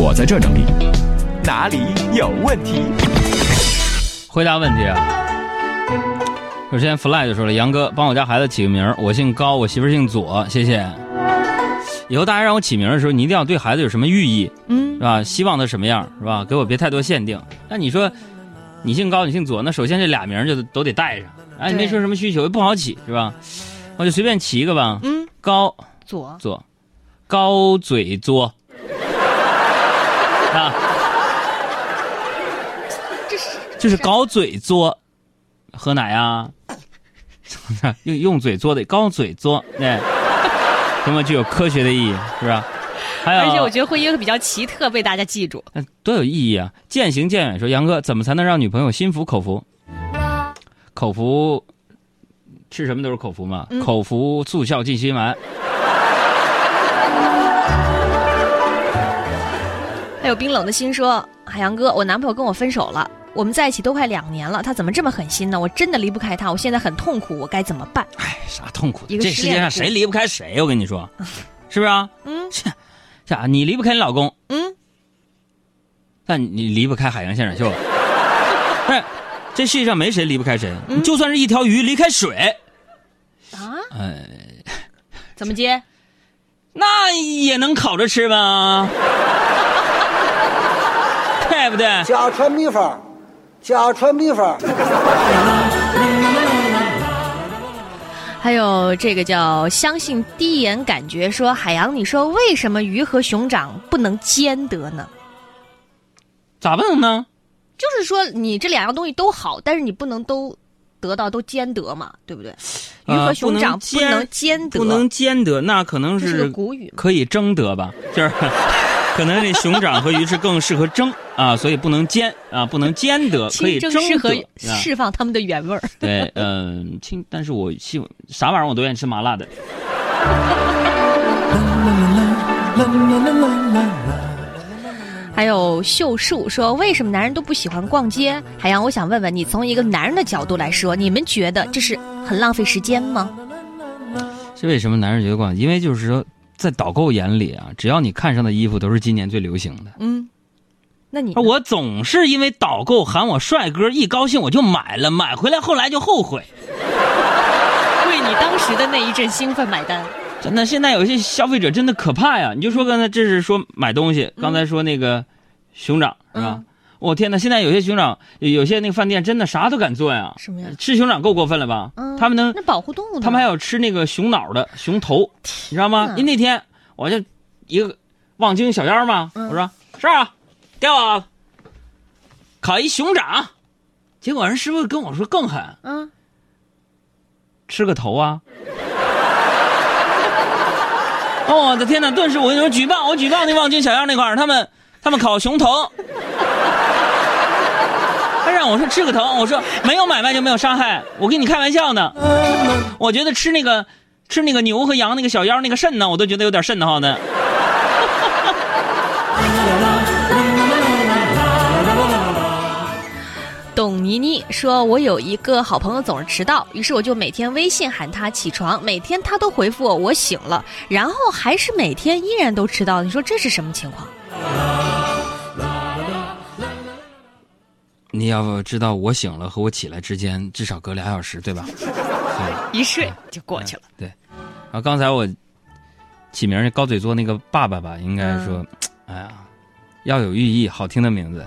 我在这整理。哪里有问题？回答问题啊！首先，fly 就说了：“杨哥，帮我家孩子起个名儿，我姓高，我媳妇儿姓左，谢谢。以后大家让我起名的时候，你一定要对孩子有什么寓意，嗯是，吧？希望他什么样，是吧？给我别太多限定。那你说，你姓高，你姓左，那首先这俩名儿就都得带上。哎，你没说什么需求，不好起，是吧？我就随便起一个吧。嗯，高左左，高嘴作啊，这是就是搞嘴作，喝奶 呀、用用嘴做的高嘴作，对，多么具有科学的意义，是吧？还有，而且我觉得会一个比较奇特，被大家记住。得多有意义啊！渐行渐远说，杨哥怎么才能让女朋友心服口服？口服吃什么都是口服嘛，嗯口服速效静心丸。还有冰冷的心说：“海洋哥，我男朋友跟我分手了，我们在一起都快两年了，他怎么这么狠心呢？我真的离不开他，我现在很痛苦，我该怎么办哎，啥痛苦这世界上谁离不开谁？我跟你说，是不是啊？？”嗯切，啥？你离不开你老公，嗯，但你离不开海洋现场秀。不是，这世界上没谁离不开谁。嗯你就算是一条鱼离开水，啊，呃，怎么接？那也能烤着吃吧？对不对？家传秘方，家传秘方。还有这个叫相信第一眼感觉说：“海洋，你说为什么鱼和熊掌不能兼得呢？咋不能呢？就是说你这两样东西都好，但是你不能都得到都兼得嘛，对不对？鱼和呃熊掌不能能兼得，不能兼得，那可能是古语。可以争得吧？就是可能这熊掌和鱼翅更适合蒸啊，所以不能煎啊，不能兼得，可以蒸适合释放它们的原味儿。对，嗯，清，但是我喜欢啥玩意儿我都愿意吃麻辣的。还有秀树说，为什么男人都不喜欢逛街？海洋，我想问问你，从一个男人的角度来说，你们觉得这是很浪费时间吗？是为什么男人觉得逛？因为就是说，在导购眼里啊，只要你看上的衣服都是今年最流行的。嗯，那你呢我总是因为导购喊我帅哥，一高兴我就买了，买回来后来就后悔。为你当时的那一阵兴奋买单。真的，现在有些消费者真的可怕呀！你就说刚才这是说买东西，刚才说那个熊掌是吧嗯？我、天哪！现在有些熊掌，有有些那个饭店真的啥都敢做呀。什么呀吃熊掌够过分了吧？嗯他们能，那保护动物？他们还有吃那个熊脑的熊头，你知道吗？哪因为那天我就一个望京小妖嘛，嗯我说是啊，给我烤一熊掌，结果人师傅跟我说更狠，嗯，吃个头啊！哦，我的天哪！顿时我跟你说举报，我举报那望京小妖那块儿，他们他们烤熊头，他让我说吃个疼，我说没有买卖就没有伤害，我跟你开玩笑呢。我觉得吃那个吃那个牛和羊那个小腰那个肾呢，我都觉得有点瘆得慌的。董妮妮说：“我有一个好朋友总是迟到，于是我就每天微信喊他起床，每天他都回复我我醒了，然后还是每天依然都迟到。你说这是什么情况？你要不知道我醒了和我起来之间至少隔俩小时，对吧？对。一睡就过去了。对，然后刚才我起名儿那高嘴座那个爸爸吧，应该说，嗯哎呀，要有寓意，好听的名字，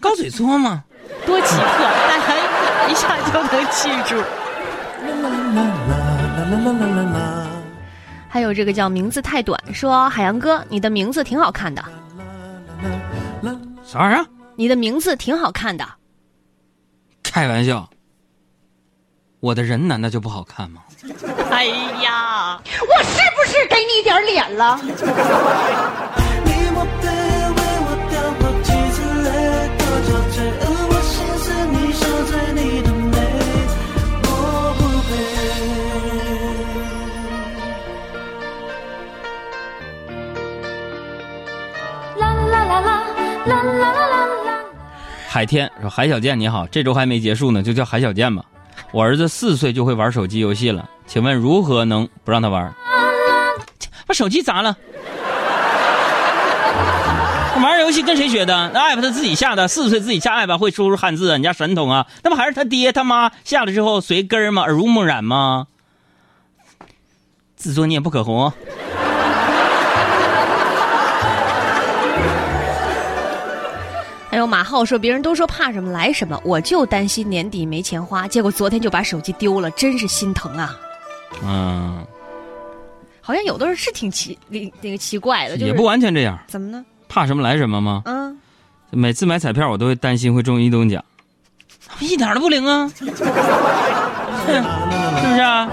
高嘴座嘛。多奇特，大家一下就能记住。还有这个叫名字太短，说海洋哥，你的名字挺好看的，啥玩意儿？你的名字挺好看的。开玩笑。我的人难道就不好看吗？哎呀，我是不是给你点脸了？海天说：“海小健你好，这周还没结束呢，就叫海小健吧。我儿子四岁就会玩手机游戏了，请问如何能不让他玩？把手机砸了。玩游戏跟谁学的？那 app 他自己下的，四岁自己下 app 会输入汉字，人家神童啊，那不还是他爹他妈下了之后随根儿吗？耳濡目染吗？自作孽不可活。马浩说，别人都说怕什么来什么，我就担心年底没钱花，结果昨天就把手机丢了，真是心疼啊！嗯，好像有的人是挺奇那那个奇怪的，就是也不完全这样，怎么呢？怕什么来什么吗？嗯，每次买彩票我都会担心会中一等奖，一点都不灵啊，是不是啊？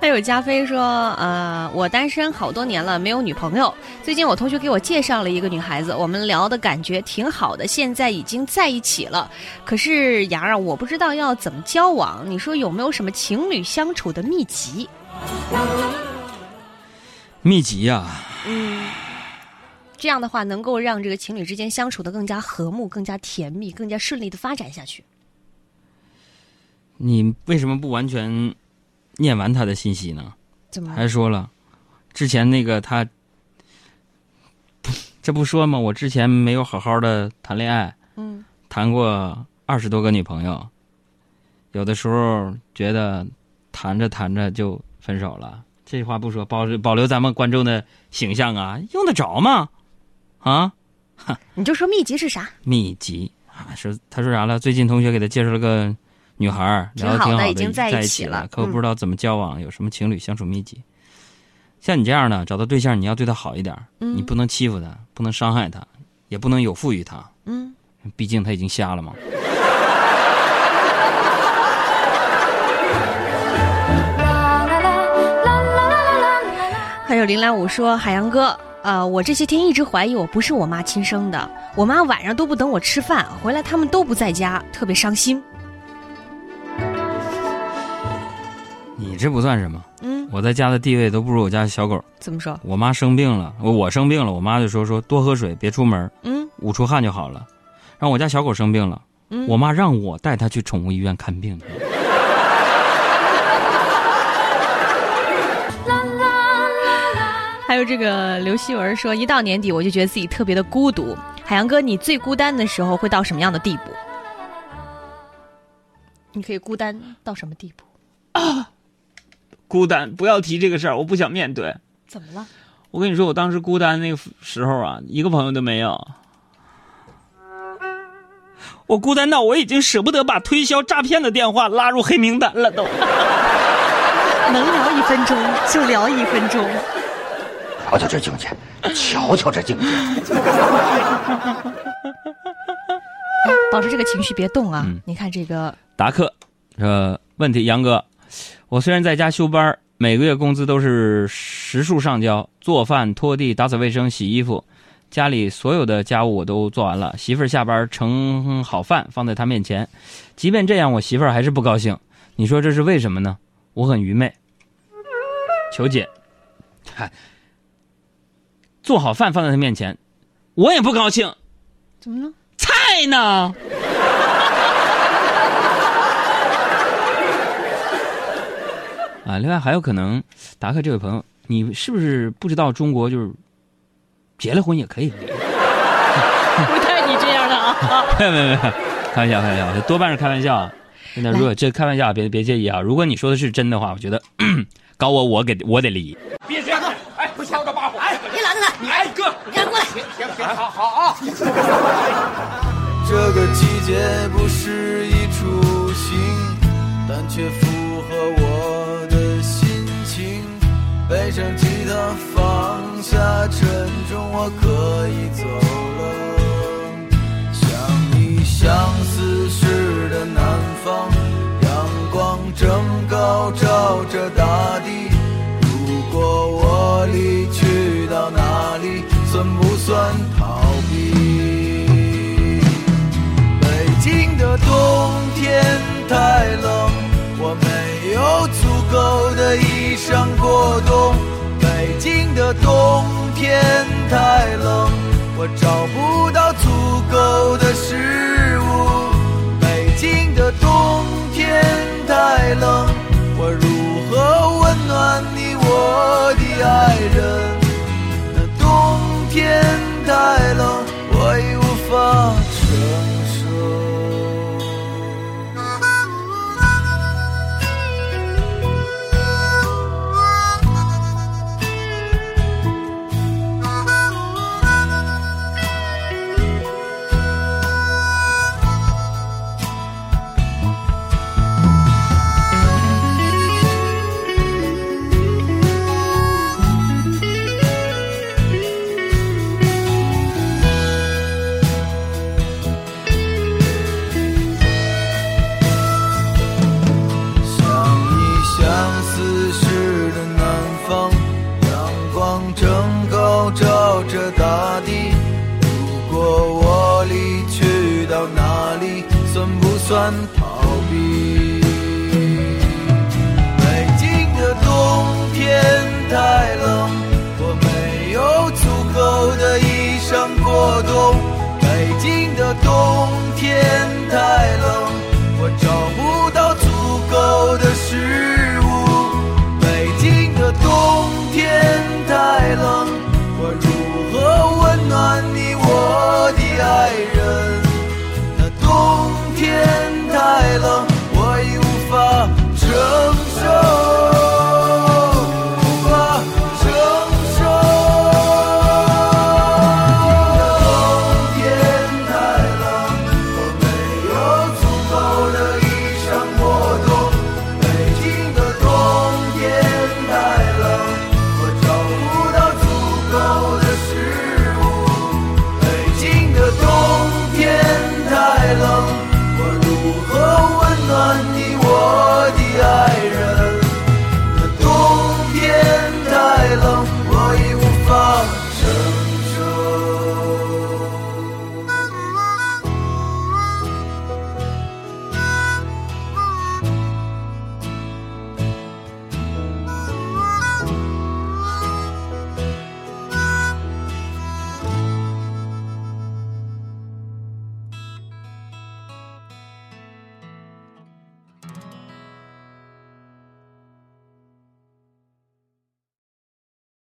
还有加菲说，呃，我单身好多年了，没有女朋友。最近我同学给我介绍了一个女孩子，我们聊的感觉挺好的，现在已经在一起了。可是杨儿啊，我不知道要怎么交往，你说有没有什么情侣相处的秘籍？秘籍呀、嗯这样的话能够让这个情侣之间相处的更加和睦、更加甜蜜、更加顺利的发展下去。你为什么不完全念完他的信息呢？怎么？还说了，之前那个他，这不说吗？我之前没有好好的谈恋爱，嗯，谈过二十多个女朋友，有的时候觉得谈着谈着就分手了。这话不说，保保留咱们观众的形象啊，用得着吗？啊，你就说秘籍是啥？秘籍啊，说他说啥了？最近同学给他介绍了个女孩聊的挺好的，在一起了，可我不知道怎么交往，有什么情侣相处秘籍？像你这样的找到对象，你要对她好一点，你不能欺负她，不能伤害她，也不能有负于她。嗯，毕竟他已经瞎了嘛。还有林兰武说：“海洋哥，啊，我这些天一直怀疑我不是我妈亲生的，我妈晚上都不等我吃饭回来，他们都不在家，特别伤心。”这不算什么，嗯，我在家的地位都不如我家小狗。怎么说？我妈生病了，我我生病了，我妈就说说多喝水，别出门，嗯捂出汗就好了。然后我家小狗生病了，嗯，我妈让我带它去宠物医院看病。还有这个刘希文说，一到年底我就觉得自己特别的孤独。海洋哥，你最孤单的时候会到什么样的地步？你可以孤单到什么地步？孤单，不要提这个事儿，我不想面对。怎么了？我跟你说，我当时孤单那个时候啊，一个朋友都没有。我孤单到我已经舍不得把推销诈骗的电话拉入黑名单了，都。能聊一分钟就聊一分钟。瞧瞧这境界，瞧瞧这境界。保持这个情绪，别动啊！嗯你看这个，达克，呃，问题，杨哥，我虽然在家休班，每个月工资都是实数上交，做饭、拖地、打扫卫生、洗衣服，家里所有的家务我都做完了。媳妇儿下班盛好饭放在她面前，即便这样，我媳妇儿还是不高兴。你说这是为什么呢？我很愚昧，求解。嗨，做好饭放在她面前，我也不高兴。怎么了？菜呢？啊，另外还有可能，达克这位朋友，你是不是不知道中国就是结了婚也可以离？不带你这样的啊！没有没有没有，开玩笑开玩笑，多半是开玩笑啊。真的，如果这开玩笑，别别介意啊。如果你说的是真的话，我觉得 搞我我给我得离。别这样，哎，不敲着把火，哎，别拦着他，你哎哥，你让过来，行行行，好好啊。这个季节不是一出行，但却背上吉他，放下沉重，我可以走了。像你相思时的南方，阳光正高照着大地。如果我离去到哪里，算不算逃避？北京的冬天太冷，我没有足够的衣裳过冬。冬天太冷，我找不不